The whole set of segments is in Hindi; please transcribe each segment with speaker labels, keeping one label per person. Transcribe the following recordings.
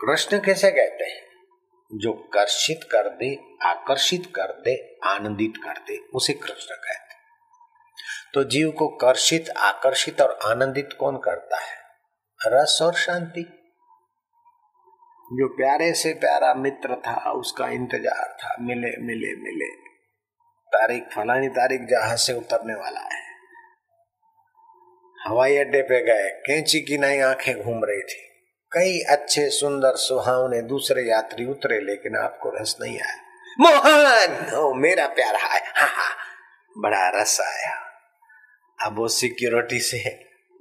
Speaker 1: कृष्ण कैसे कहते हैं? जो कर्षित कर दे, आकर्षित कर दे, आनंदित कर दे, उसे कृष्ण कहते तो जीव को कर्षित, आकर्षित और आनंदित कौन करता है? रस और शांति। जो प्यारे से प्यारा मित्र था, उसका इंतज़ार था, मिले मिले मिले। तारीख, फलानी तारीख जहाज़ से उतरने वाला है। हवाई अड्डे पे गए, कैंची की नई आँखें घूम रही थी। कई अच्छे, सुंदर, सुहावने दूसरे यात्री उतरे, लेकिन आपको रस नहीं आया। मोहन! ओ, मेरा प्यारा है हा हा, बड़ा रस आया। अब वो सिक्योरिटी से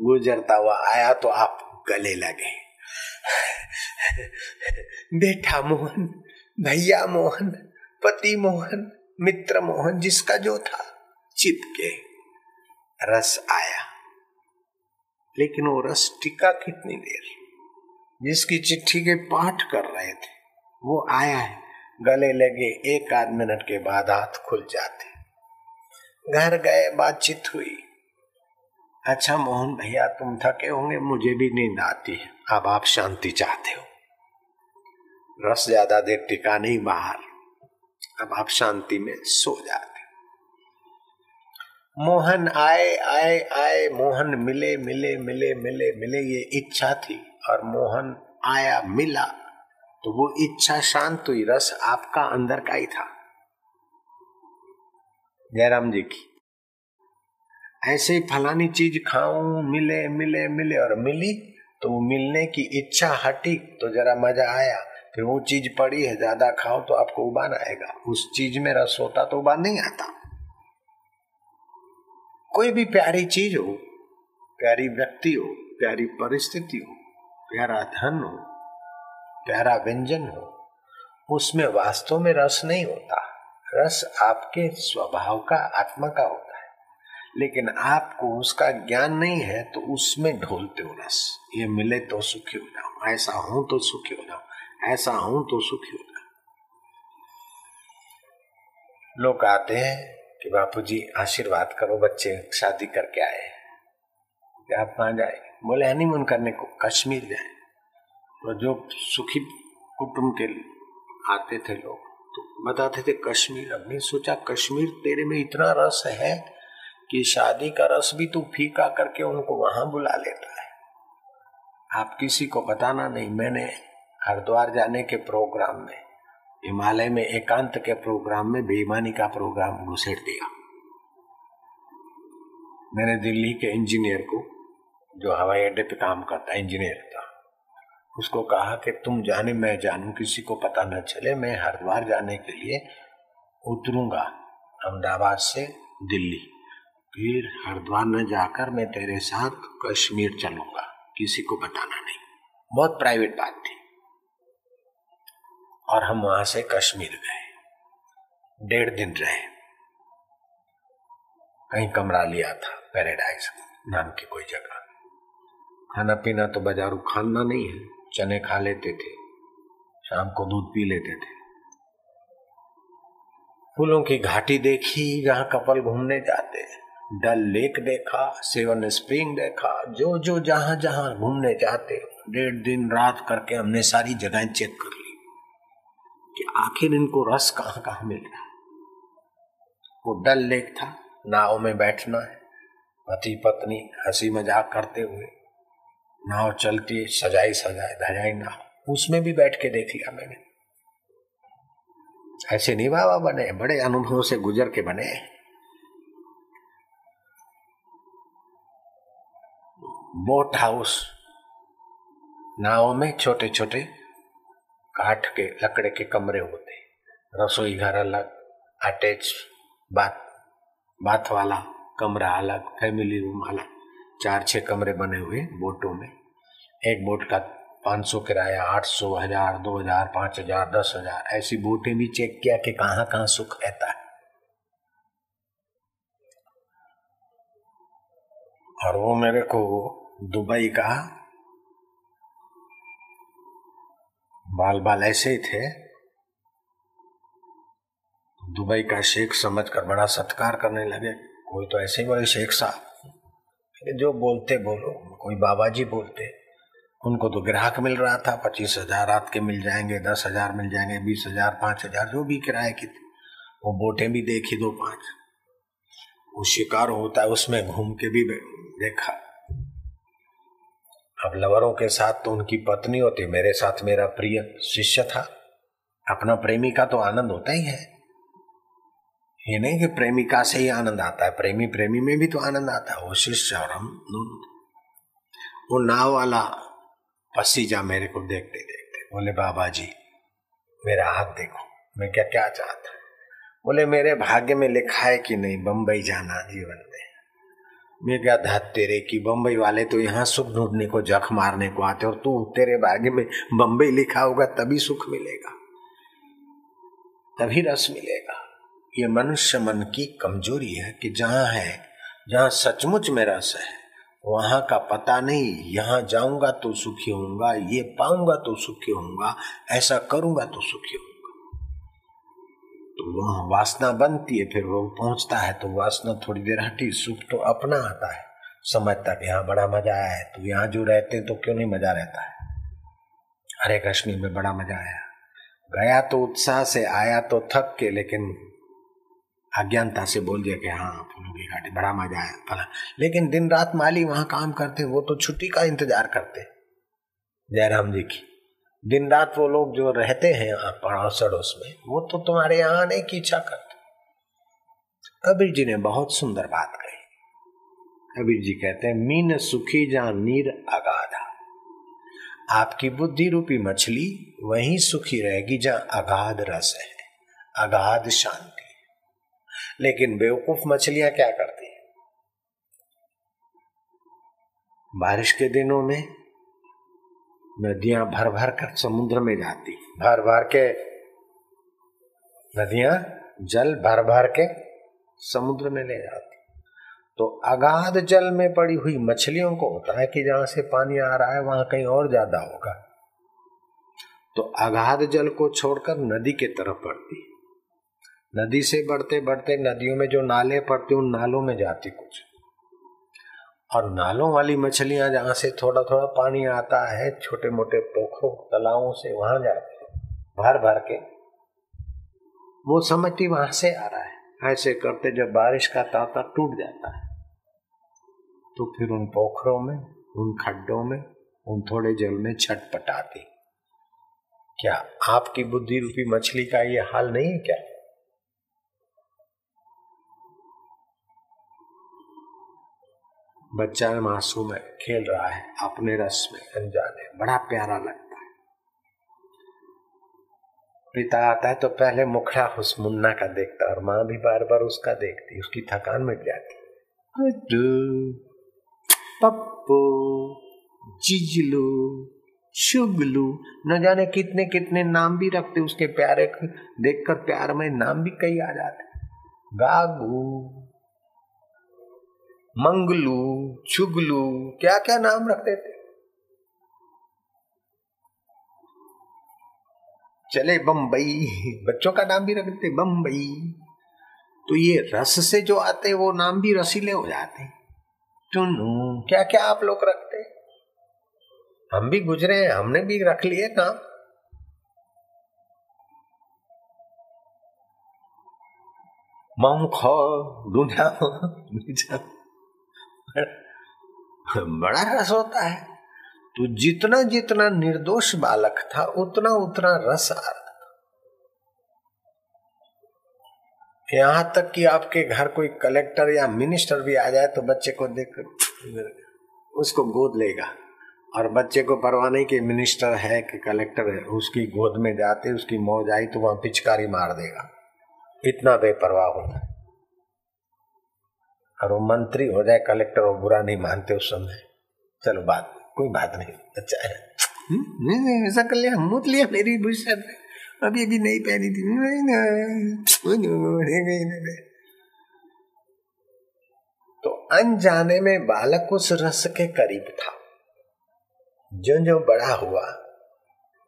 Speaker 1: गुजरता हुआ आया तो आप गले लगे। बेटा मोहन, भैया मोहन, पति मोहन, मित्र मोहन, जिसका जो था चिपके रस आया। लेकिन वो रस टिका कितनी देर? जिसकी चिट्ठी के पाठ कर रहे थे, वो आया है। गले लगे, एक आध मिनट के बाद हाथ खुल जाते। घर गए, बातचीत हुई। अच्छा मोहन भैया, तुम थके होंगे, मुझे भी नींद आती है। अब आप शांति चाहते हो। रस ज़्यादा देर टिका नहीं बाहर। अब आप शांति में सो जाते मोहन आए आए आए। मोहन मिले मिले मिले मिले मिले। ये इच्छा थी। और मोहन आया, मिला तो वो इच्छा शांत हुई, रस आपका अंदर का ही था। जयराम जी की, ऐसे ही फलानी चीज़ खाऊं, मिले मिले मिले, और मिली तो वो मिलने की इच्छा हटी तो जरा मज़ा आया। फिर वो चीज़ पड़ी है, ज़्यादा खाओ तो आपको उबान आएगा। उस चीज़ में रस होता तो उबान नहीं आता। कोई भी प्यारी चीज़ हो, प्यारी व्यक्ति हो, प्यारी परिस्थिति हो प्यारा धन हो, प्यारा व्यंजन हो, उसमें वास्तव में रस नहीं होता। रस आपके स्वभाव का, आत्मा का होता है। लेकिन आपको उसका ज्ञान नहीं है तो उसमें ढोलते हो रस। ये मिले तो सुखी हो जाओ, ऐसा हूँ तो सुखी हो जाओ, ऐसा हूँ तो सुखी हो जाओ। लोग आते हैं कि बापू जी आशीर्वाद करो, बच्चे शादी करके आए आप कहा जाए बोले हनीमून करने को, कश्मीर जाए। तो जो सुखी कुटुंब के आते थे लोग तो बताते थे कश्मीर। हमने सोचा, कश्मीर तेरे में इतना रस है कि शादी का रस भी तू फीका करके उनको वहाँ बुला लेता है। आप किसी को बताना नहीं, मैंने हरिद्वार जाने के प्रोग्राम में, हिमालय में एकांत के प्रोग्राम में बेईमानी का प्रोग्राम घुसेड़ दिया। मैंने दिल्ली के इंजीनियर को जो हवाई अड्डे पे काम करता इंजीनियर था। उसको कहा कि तुम जाने, मैं जानू, किसी को पता न चले, मैं हरिद्वार जाने के लिए उतरूँगा अहमदाबाद से दिल्ली। फिर हरिद्वार न जाकर मैं तेरे साथ कश्मीर चलूँगा, किसी को बताना नहीं। बहुत प्राइवेट बात थी। और हम वहाँ से कश्मीर गए। डेढ़ दिन रहे। कहीं कमरा लिया था पैराडाइज नाम की कोई जगह। खाना पीना तो बाजारू खाना नहीं है, चने खा लेते थे, शाम को दूध पी लेते थे। फूलों की घाटी देखी, जहाँ कपल घूमने जाते, डल लेक देखा, सेवन स्प्रिंग देखा जो जो जहाँ जहाँ घूमने जाते, डेढ़ दिन रात करके हमने सारी जगह चेक कर ली, कि आखिर इनको रस कहाँ कहाँ मिल रहा वो डल लेक था, नाव में बैठना है पति पत्नी हँसी मज़ाक करते हुए नाव चलती, सजाई सजाए धजाई नाव। उसमें भी बैठ के देख लिया मैंने। ऐसे नहीं बाबा बने, बड़े अनुभव से गुजर के बने। बोट हाउस नाव में छोटे छोटे काठ के, लकड़े के कमरे होते। रसोई घर अलग अटैच बात बात वाला कमरा अलग फैमिली रूम अलग। चार छह कमरे बने हुए बोटों में। एक बोट का पाँच सौ किराया, आठ सौ, हज़ार, दो हज़ार, पाँच हज़ार, दस हज़ार। ऐसी बोटें भी चेक किया कि कहाँ कहाँ सुख रहता है। और वो मेरे को दुबई का बाल बाल ऐसे ही थे। दुबई का शेख समझकर बड़ा सत्कार करने लगे। कोई तो ऐसे ही बोले, शेख साहब जो बोलते बोलो, कोई बाबा जी बोलते, उनको तो ग्राहक मिल रहा था, पच्चीस हज़ार रात के मिल जाएँगे, दस हज़ार मिल जाएँगे, बीस हज़ार, पाँच हज़ार, जो भी किराए की थी, वो बोटें भी देखी दो पाँच। वो शिकार होता है, उसमें घूम के भी देखा। अब लवरों के साथ तो उनकी पत्नी होती, मेरे साथ मेरा प्रिय शिष्य था। अपना प्रेमी का तो आनंद होता ही है। ये नहीं कि प्रेमिका से ही आनंद आता है, प्रेमी प्रेमी में भी तो आनंद आता है। वो शिष्य और हम वो नाव वाला पसीजा मेरे को देखते देखते बोले बाबा जी मेरा हाथ देखो, मैं क्या क्या चाहता बोले, मेरे भाग्य में लिखा है कि नहीं बम्बई जाना जीवन में। मैं क्या धत तेरे की बम्बई वाले तो यहाँ सुख ढूँढने को, जख मारने को आते और तू तेरे भाग्य में बम्बई लिखा होगा, तभी सुख मिलेगा, तभी रस मिलेगा। ये मनुष्य मन की कमज़ोरी है कि जहाँ है, जहाँ सचमुच मेरा रस है, वहाँ का पता नहीं, यहाँ जाऊँगा तो सुखी होऊँगा, ये पाऊँगा तो सुखी होऊँगा, ऐसा करूँगा तो सुखी होऊँगा। तो वहाँ वासना बनती है, फिर वो पहुँचता है तो वासना थोड़ी देर हटी, सुख तो अपना आता है। समझता कि यहाँ बड़ा मज़ा आया है तो यहाँ जो रहते तो क्यों नहीं मज़ा रहता है? हरे कश्मीर में बड़ा मज़ा आया। गया तो उत्साह से, आया तो थक के, लेकिन अज्ञानता से बोल दिया कि हाँ फूलों की घाटी बड़ा मज़ा आया, फला। लेकिन दिन रात माली वहाँ काम करते, वो तो छुट्टी का इंतज़ार करते। जयराम जी की। दिन रात वो लोग जो रहते हैं पड़ोस अड़ोस में, वो तो तुम्हारे यहाँ आने की इच्छा करते। कबीर जी ने बहुत सुंदर बात कही। कबीर जी कहते हैं, मीन सुखी जा नीर अगाधा। आपकी बुद्धि रूपी मछली, वहीं सुखी रहेगी जहाँ अगाध रस है। अगाध शांति। लेकिन बेवकूफ़ मछलियाँ क्या करती? है बारिश के दिनों में नदियाँ भर भर कर समुद्र में जाती। भर भर के नदियाँ जल भर भर के समुद्र में ले जाती। तो अगाध जल में पड़ी हुई मछलियों को होता है कि जहाँ से पानी आ रहा है, वहाँ कहीं और ज़्यादा होगा। तो अगाध जल को छोड़कर नदी के तरफ़ बढ़ती। नदी से बढ़ते बढ़ते नदियों में जो नाले पड़ते, उन नालों में जाती कुछ। और नालों वाली मछलियाँ जहाँ से थोड़ा थोड़ा पानी आता है छोटे मोटे पोखरों, तालाबों से वहाँ जाती भर भर के। वो समझती वहाँ से आ रहा है। ऐसे करते जब बारिश का ताता टूट जाता है तो फिर उन पोखरों में, उन खड्डों में, उन थोड़े जल में छटपटाती। क्या आपकी बुद्धि रूपी मछली का ये हाल नहीं है क्या? बच्चा मासूम है, खेल रहा है, अपने रस में अनजाने, बड़ा प्यारा लगता है। पिता आता है तो पहले मुखड़ा उस मुन्ना का देखता और माँ भी बार बार उसका देखती उसकी थकान मिट जाती पप्पू, जिजलू, शुगलू, न जाने कितने कितने नाम भी रखते उसके प्यारे देखकर प्यार में नाम भी कई आ जाते गागू मंगलू चुगलू क्या क्या नाम रखते थे? चले बम्बई बच्चों का नाम भी रखते बम्बई तो ये रस से जो आते, वो नाम भी रसीले हो जाते। टुनू क्या क्या आप लोग रखते? हम भी गुजरे हैं, हमने भी रख लिए नाम मऊ खो दुनिया बड़ा रस होता है। तो जितना जितना निर्दोष बालक था, उतना उतना रस आ रहा था। यहाँ तक कि आपके घर कोई कलेक्टर या मिनिस्टर भी आ जाए तो बच्चे को देख उसको गोद लेगा। और बच्चे को परवाह नहीं कि मिनिस्टर है कि कलेक्टर है। उसकी गोद में जाते, उसकी मौज आई तो वहाँ पिचकारी मार देगा। इतना बेपरवाह होता है। और वो मंत्री हो जाए कलेक्टर और बुरा नहीं मानते उस समय। चलो बात कोई बात नहीं अच्छा है। हम्म, नहीं नहीं ऐसा कर लिया मूत लिया मेरी बुशत अभी अभी नहीं पहनी थी। नहीं नहीं तो अनजाने में बालक उस रस के करीब था। जो जो बड़ा हुआ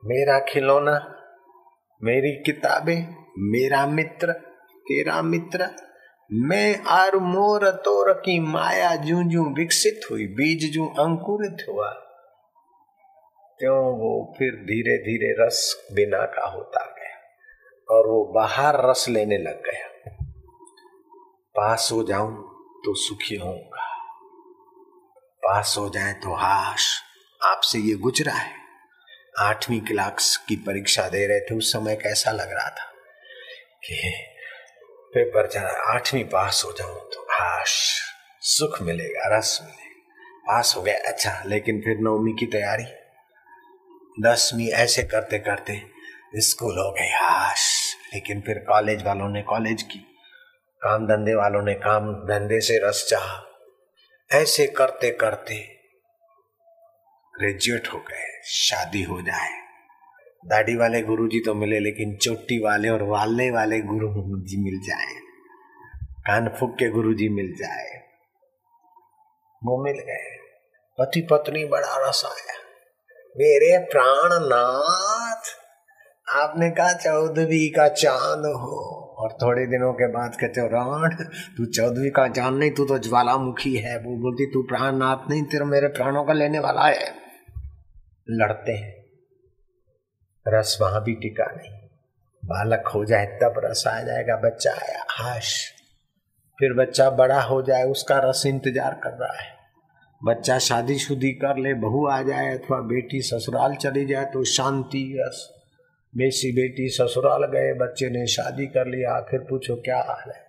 Speaker 1: मेरा खिलौना मेरी किताबें मेरा मित्र तेरा मित्र मैं आर मोर तोर की माया जू जू विकसित हुई, बीज जू अंकुरित हुआ, त्यों वो फिर धीरे धीरे रस बिना का होता गया और वो बाहर रस लेने लग गया। पास हो जाऊँ तो सुखी होऊँगा। पास हो जाए तो हाश, आपसे ये गुजरा है। आठवीं क्लास की परीक्षा दे रहे थे, उस समय कैसा लग रहा था कि पेपर जा आठवीं पास हो जाऊँ तो हाश सुख मिलेगा, रस मिलेगा। पास हो गया अच्छा लेकिन फिर नौवीं की तैयारी? दसवीं ऐसे करते करते स्कूल हो गए हाश लेकिन फिर कॉलेज वालों ने कॉलेज की। काम धंधे वालों ने काम धंधे से रस चाह। ऐसे करते करते ग्रेजुएट हो गए, शादी हो जाए। दाढ़ी वाले गुरुजी तो मिले, लेकिन चोटी वाले और वाले वाले गुरु जी मिल जाए। कान फूक के गुरु जी मिल जाए। वो मिल गए। पति पत्नी बड़ा रस आया। मेरे प्राणनाथ, आपने कहा चौदहवीं का चाँद हो। और थोड़े दिनों के बाद कहते हो, राण, तू चौदहवीं का चाँद नहीं, तू तो ज्वालामुखी है। वो बोलती, तू प्राणनाथ नहीं, तेरा मेरे प्राणों का लेने वाला है। लड़ते हैं। रस वहाँ भी टिका नहीं। बालक हो जाए तब रस आ जाएगा, बच्चा आया हाश फिर बच्चा बड़ा हो जाए, उसका रस इंतज़ार कर रहा है। बच्चा शादी शुदी कर ले, बहू आ जाए अथवा बेटी ससुराल चली जाए तो शांति, रस। बेसी बेटी ससुराल गए, बच्चे ने शादी कर लिया, आखिर पूछो क्या हाल है?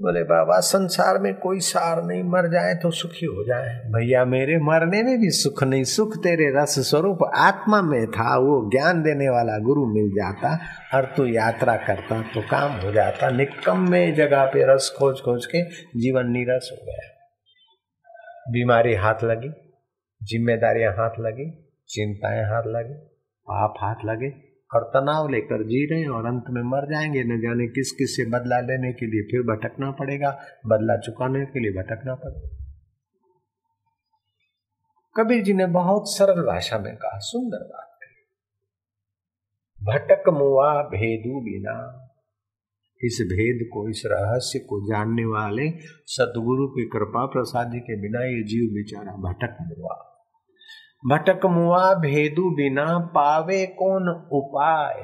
Speaker 1: बोले, बाबा, संसार में कोई सार नहीं, मर जाए तो सुखी हो जाए। भैया, मेरे मरने में भी सुख नहीं, सुख तेरे रस स्वरूप आत्मा में था, वो ज्ञान देने वाला गुरु मिल जाता और तू यात्रा करता तो काम हो जाता। निकम में जगह पे रस खोज खोज के जीवन निरस हो गया। बीमारी हाथ लगी, जिम्मेदारियाँ हाथ लगी, चिंताएँ हाथ लगी, पाप हाथ लगे और तनाव लेकर जी रहे हैं और अंत में मर जाएँगे। न जाने किस किस से बदला लेने के लिए फिर भटकना पड़ेगा। बदला चुकाने के लिए भटकना पड़ेगा। कबीर जी ने बहुत सरल भाषा में कहा, सुंदर बात भटक मुआ भेदू बिना। इस भेद को, इस रहस्य को जानने वाले सदगुरु की कृपा प्रसाद जी के बिना ये जीव बेचारा भटक मुआ। भटक मुआ भेदु बिना पावे कौन उपाय?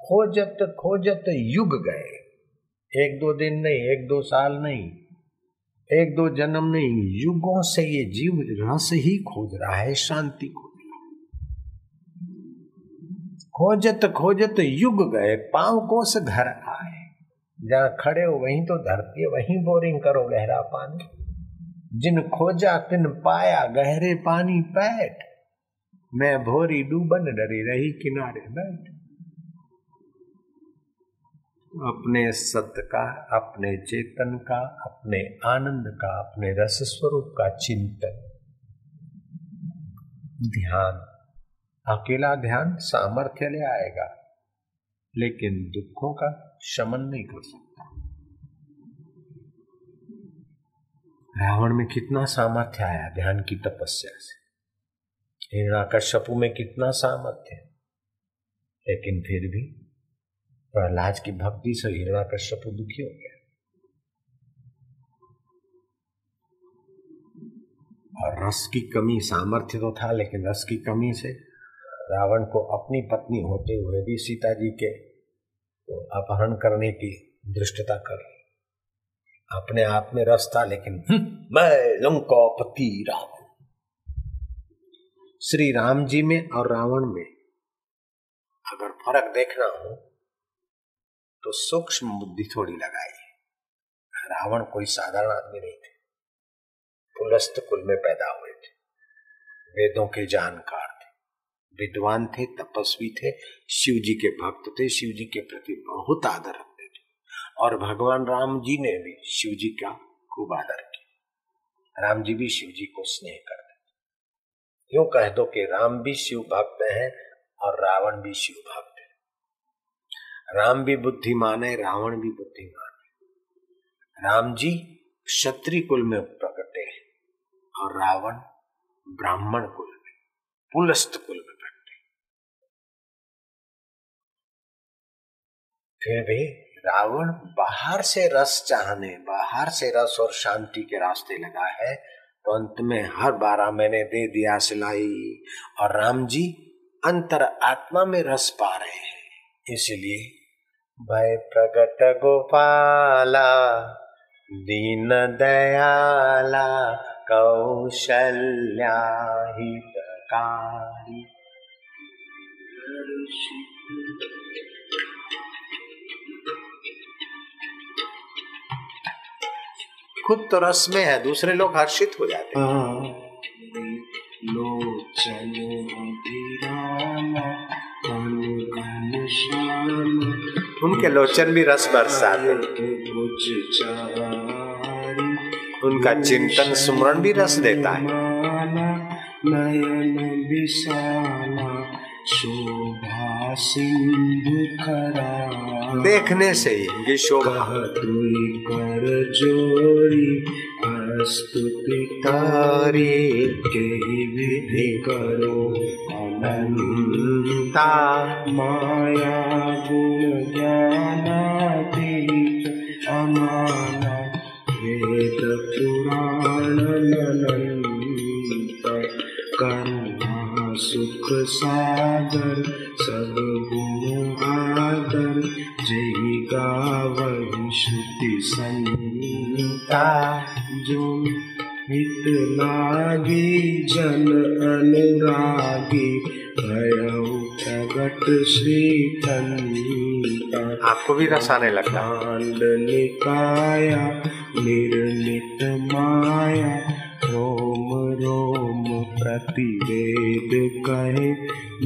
Speaker 1: खोजत खोजत युग गए। एक दो दिन नहीं, एक दो साल नहीं, एक दो जन्म नहीं, युगों से ये जीव रस ही खोज रहा है, शांति खोज खोजत खोजत युग गए, पाँव कोस घर आए। जहाँ खड़े हो, वहीं तो धरती वहीं बोरिंग करो, गहरा पानी। जिन खोजा तिन पाया गहरे पानी पैठ। मैं भोरी डूबन डरी रही किनारे बैठ। अपने सत्य का, अपने चेतन का, अपने आनंद का, अपने रस स्वरूप का चिंतन। ध्यान। अकेला ध्यान सामर्थ्य ले आएगा, लेकिन दुखों का शमन नहीं कर सकता। रावण में कितना सामर्थ्य आया ध्यान की तपस्या से। हिरणाकश्यपु में कितना सामर्थ्य लेकिन फिर भी प्रहलाद की भक्ति से हिरणाकश्यपु दुखी हो गया। और रस की कमी सामर्थ्य तो था, लेकिन रस की कमी से रावण को अपनी पत्नी होते हुए भी सीता जी के तो अपहरण करने की दृष्टता कर अपने आप में रस था लेकिन मैं मैं लंकापति रावण श्री राम जी में और रावण में अगर फ़र्क देखना हो तो सूक्ष्म बुद्धि थोड़ी लगाई रावण कोई साधारण आदमी नहीं थे। पुलस्त कुल में पैदा हुए थे। वेदों के जानकार थे। विद्वान थे तपस्वी थे। शिव जी के भक्त थे। शिव जी के प्रति बहुत आदर और भगवान राम जी ने भी शिव जी का खूब आदर किया। राम जी भी शिव जी को स्नेह करते यूँ कह दो कि राम भी शिव भक्त है और रावण भी शिव भक्त है। राम भी बुद्धिमान है, रावण भी बुद्धिमान है। राम जी क्षत्रिय कुल में प्रकटे हैं और रावण ब्राह्मण कुल में, पुलस्त कुल में प्रकटे फिर भी रावण बाहर से रस चाहने, बाहर से रस और शांति के रास्ते लगा है
Speaker 2: तो अंत में हर बारह मैंने दे दिया सिलाई। और राम जी अंतर आत्मा में रस पा रहे हैं। इसलिए भय प्रगट गोपाला, दीन दयाला, कौशल्या खुद तो रस में है दूसरे लोग हर्षित हो जाते हैं। उनके लोचन भी रस बरसाते उनका चिंतन सुमरण भी रस देता है। नयन विशाला शोभा सिंधु खरा देखने से ही उनकी शोभा। कर जोड़ी स्तुति तारी के विधि करो अनंता माया गुण ज्ञानातीत अमाना वेद पुराण सुख सागर सब गुण आदर जय गावहि श्रुति संता जो हित लागी जन अनुरागी भयो प्रगट श्री आपको भी रस आने लगता निकाया निर्मित माया रोम रोम प्रतिवेद कहे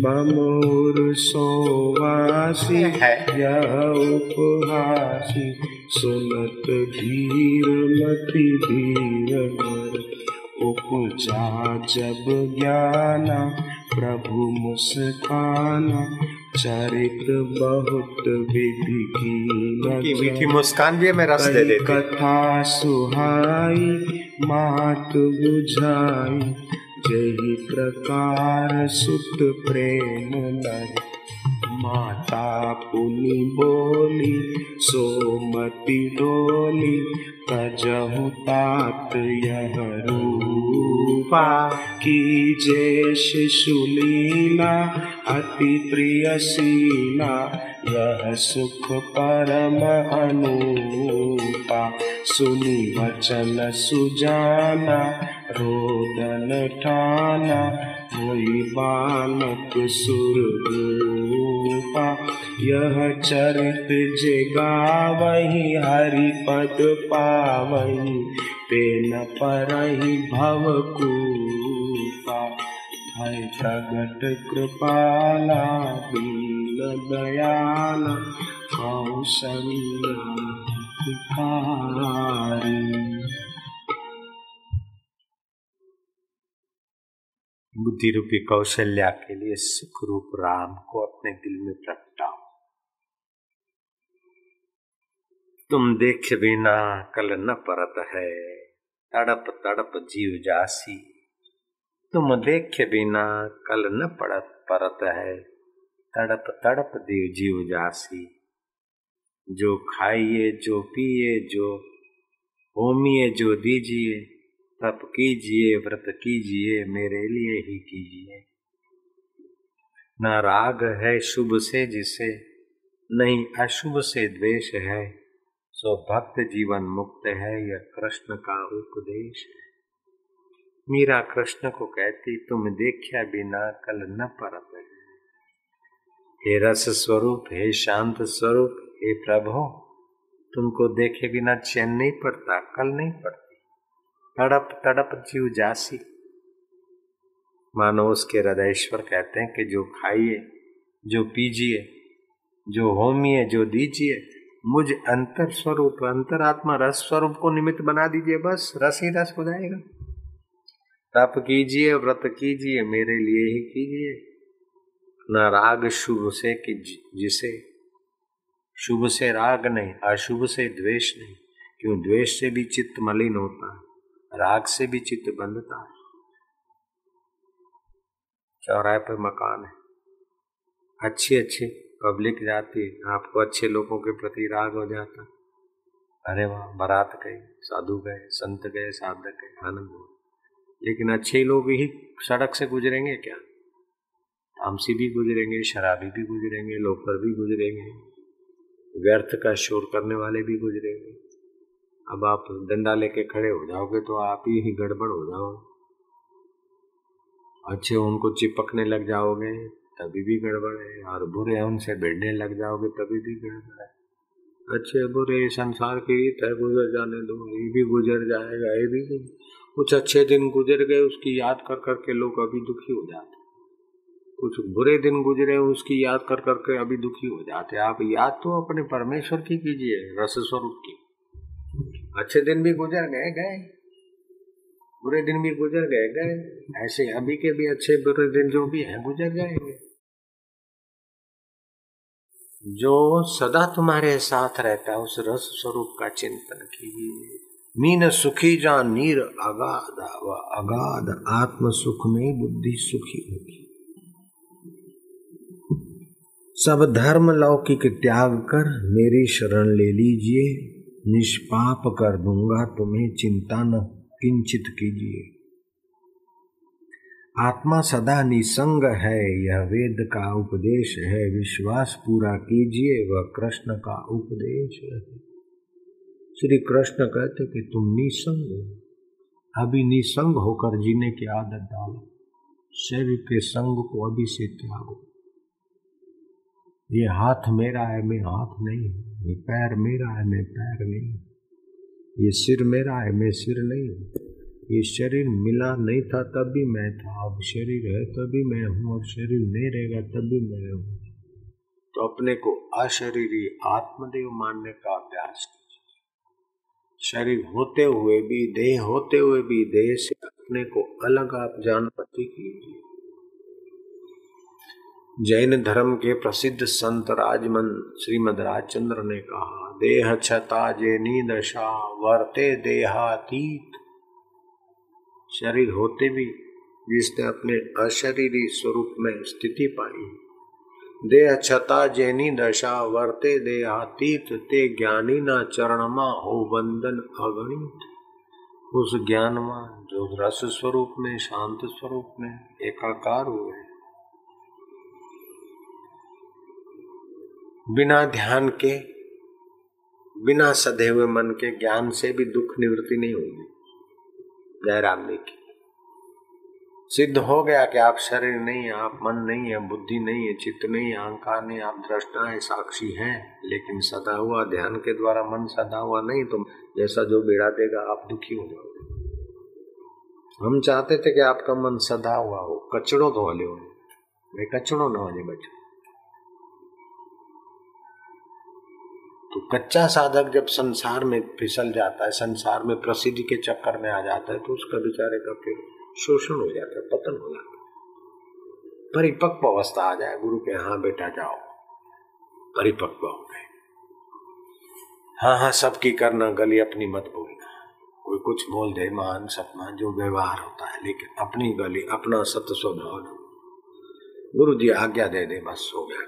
Speaker 2: बमोर सोवासी यह उपहासी सुनत धीर मति धीर मर। उपजा जब ज्ञाना प्रभु मुस्काना चरित बहुत विधि की मीठी मुस्कान भी हमें रस दे देती कथा सुहाई मात बुझाई जही प्रकार सुत प्रेम नहीं माता पुनि बोली, सोमति डोली तजहु तात यह रूपा। की जय शिशुलीला अति प्रियशीला यह सुख परम अनुपा सुनी वचन सुजाना रोदन ठाना, वही बालक सुररूपा। यह चरित जगा वही हरि पद पावही पे न पर भव कूपा भय प्रगट कृपाला दीन दयाला, कौशल्या बुद्धि रूपी कौशल्या के लिए सुख रूप राम को अपने दिल में प्रगटाओ। तुम देख बिना कल न परत है, तड़प तड़प जीव जासी। तुम देख बिना कल न पड़त परत है, तड़प तड़प देव जीव जासी। जो खाइए, जो पिए, जो होमिए, जो दीजिए तप कीजिए, व्रत कीजिए, मेरे लिए ही कीजिए। न राग है शुभ से जिसे, नहीं अशुभ से द्वेष है। सो भक्त जीवन मुक्त है, यह कृष्ण का उपदेश है। मीरा कृष्ण को कहती, तुम देखा बिना कल न परत हे रस स्वरूप, हे शांत स्वरूप, हे प्रभु, तुमको देखे बिना चैन नहीं पड़ता, कल नहीं पड़ता। तड़प तड़प जीव जासी। मानो उसके हृदयश्वर कहते हैं कि जो खाइए, जो पीजिए, जो होमिए, जो दीजिए, मुझ अंतर स्वरूप, अंतरात्मा रस स्वरूप को निमित्त बना दीजिए, बस रस ही रस हो जाएगा। तप कीजिए, व्रत कीजिए, मेरे लिए ही कीजिए। न राग शुभ से कि जिसे। शुभ से राग नहीं, अशुभ से द्वेष नहीं, क्यों? द्वेष से भी चित्त मलिन होता है। राग से भी चित्त बंधता है। चौराहे पर मकान है। अच्छी अच्छी पब्लिक जाती है, आपको अच्छे लोगों के प्रति राग हो जाता अरे वाह, बारात गए, साधु गए, संत गए, साधक गए, आनंद हो
Speaker 1: लेकिन अच्छे लोग ही सड़क से गुजरेंगे क्या? तामसी भी गुजरेंगे, शराबी भी गुजरेंगे लोकर भी गुजरेंगे, व्यर्थ का शोर करने वाले भी गुजरेंगे। अब आप डंडा लेके खड़े हो जाओगे तो आप ही गड़बड़ हो जाओ। अच्छे उनको चिपकने लग जाओगे, तभी भी गड़बड़ है, और बुरे उनसे भिड़ने लग जाओगे, तभी भी गड़बड़ है। अच्छे बुरे संसार की रीत है, गुजर जाने दो, ये भी गुजर जाएगा, ये भी कुछ अच्छे दिन गुजर गए, उसकी याद कर करके लोग अभी दुखी हो जाते कुछ बुरे दिन गुजरे, उसकी याद कर करके अभी दुखी हो जाते आप याद तो अपने परमेश्वर की कीजिए, रस स्वरूप की। अच्छे दिन भी गुजर गए गए। बुरे दिन भी गुजर गए गए। ऐसे अभी के भी अच्छे बुरे दिन जो भी हैं, गुजर जाएँगे। जो सदा तुम्हारे साथ रहता है, उस रस स्वरूप का चिंतन कीजिए। मीन सुखी जा, नीर अगाध व अगाध आत्म सुख में बुद्धि सुखी होगी। सब धर्म लौकिक त्याग कर मेरी शरण ले लीजिए। निष्पाप कर दूँगा तुम्हें चिंता न, किंचित कीजिए। आत्मा सदा निसंग है, यह वेद का उपदेश है, विश्वास पूरा कीजिए, वह कृष्ण का उपदेश है। श्री कृष्ण कहते कि तुम निसंग हो। अभी निसंग होकर जीने की आदत डालो, शरीर के संग को अभी से त्यागो। ये हाथ मेरा है, मैं हाथ नहीं ये पैर मेरा है, मैं पैर नहीं ये सिर मेरा है, मैं सिर नहीं हूँ। ये शरीर मिला नहीं था तब भी मैं था। अब शरीर है तभी मैं हूँ। और शरीर नहीं रहेगा तब भी मैं हूँ। तो अपने को अशरीरी आत्मदेव मानने का अभ्यास कीजिए। शरीर होते हुए भी, देह होते हुए भी, देह से अपने को अलग आप जान पति कीजिए। जैन धर्म के प्रसिद्ध संत राजमन श्रीमद राजचंद्र ने कहा, देह छता जे दशा वर्ते देहातीत। शरीर होते भी जिसने अपने अशरीरी स्वरूप में स्थिति पाई। देह छता जैनी दशा वर्ते देहातीत, ते ज्ञानी न चरणमा हो वंदन अगणित। उस ज्ञान ज्ञानवान, जो रस स्वरूप में, शांत स्वरूप में एकाकार हुए बिना ध्यान के, बिना सधे हुए मन के ज्ञान से भी दुख निवृत्ति नहीं होगी। जयराम जी की सिद्ध हो गया कि आप शरीर नहीं है, आप मन नहीं है, बुद्धि नहीं है, चित्त नहीं है, अहंकार नहीं आप दृष्टा है, साक्षी हैं, लेकिन सदा हुआ, ध्यान के द्वारा मन सदा हुआ नहीं तो जैसा जो बेड़ा देगा, आप दुखी हो जाओगे। हम चाहते थे कि आपका मन सदा हुआ हो, कचड़ो तो हले हो वे कचड़ो न हो बच्चों तो कच्चा साधक जब संसार में फिसल जाता है, संसार में प्रसिद्धि के चक्कर में आ जाता है तो उसका बेचारे का फिर शोषण हो जाता है, पतन हो जाता है। परिपक्व अवस्था आ जाए, गुरु के हाँ बेटा, जाओ। परिपक्व हो गए। हाँ हाँ सबकी करना गली अपनी मत बोलना। कोई कुछ बोल दे, मान, सपना, जो व्यवहार होता है, लेकिन अपनी गली, अपना सत्य स्वभाव गुरु जी, आज्ञा दे दे, बस हो गया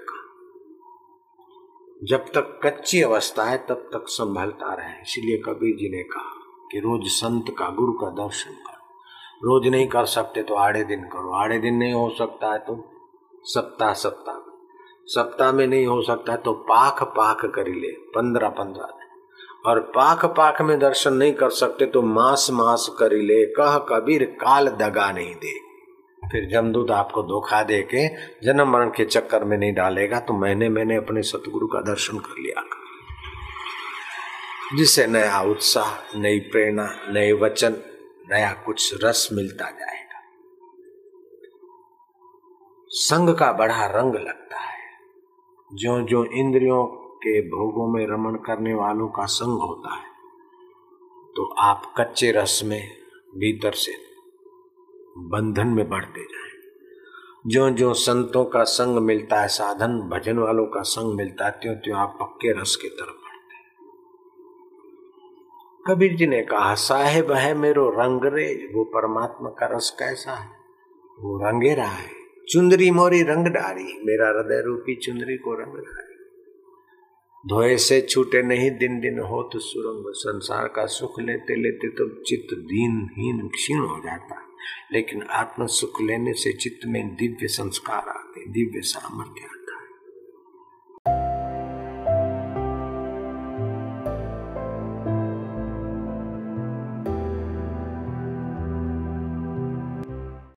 Speaker 1: जब तक कच्ची अवस्था है, तब तक संभलता रहे। इसलिए कबीर जी ने कहा कि रोज संत का गुरु का दर्शन करो। रोज नहीं कर सकते तो आड़े दिन करो। आड़े दिन नहीं हो सकता है तो सप्ताह सप्ताह में। सप्ताह में नहीं हो सकता है तो पाख पाख कर ले, पंद्रह पंद्रह दिन। और पाख पाख में दर्शन नहीं कर सकते तो मास मास कर ले। कह कबीर, काल दगा नहीं दे। फिर जमदूत आपको धोखा दे के जन्म मरण के चक्कर में नहीं डालेगा तो मैंने मैंने अपने सतगुरु का दर्शन कर लिया। जिससे नया उत्साह, नई प्रेरणा, नए वचन, नया कुछ रस मिलता जाएगा। संग का बड़ा रंग लगता है। जो जो इंद्रियों के भोगों में रमण करने वालों का संग होता है तो आप कच्चे रस में भीतर से बंधन में बढ़ते जाए। जो जो संतों का संग मिलता है, साधन भजन वालों का संग मिलता है त्यों त्यों आप पक्के रस की तरफ़ बढ़ते कबीर जी ने कहा, साहेब, है मेरो रंग रे, वो परमात्मा का रस कैसा है? वो रंगे रहा है, चुंदरी मोरी रंग डारी, मेरा हृदय रूपी चुंदरी को रंग डारी। धोए से छूटे नहीं दिन दिन हो तो सुरंग, संसार का सुख लेते लेते तो चित्त दीन हीन क्षीण हो जाता है। लेकिन आत्म सुख लेने से चित्त में दिव्य संस्कार आते दिव्य सामर्थ्य आते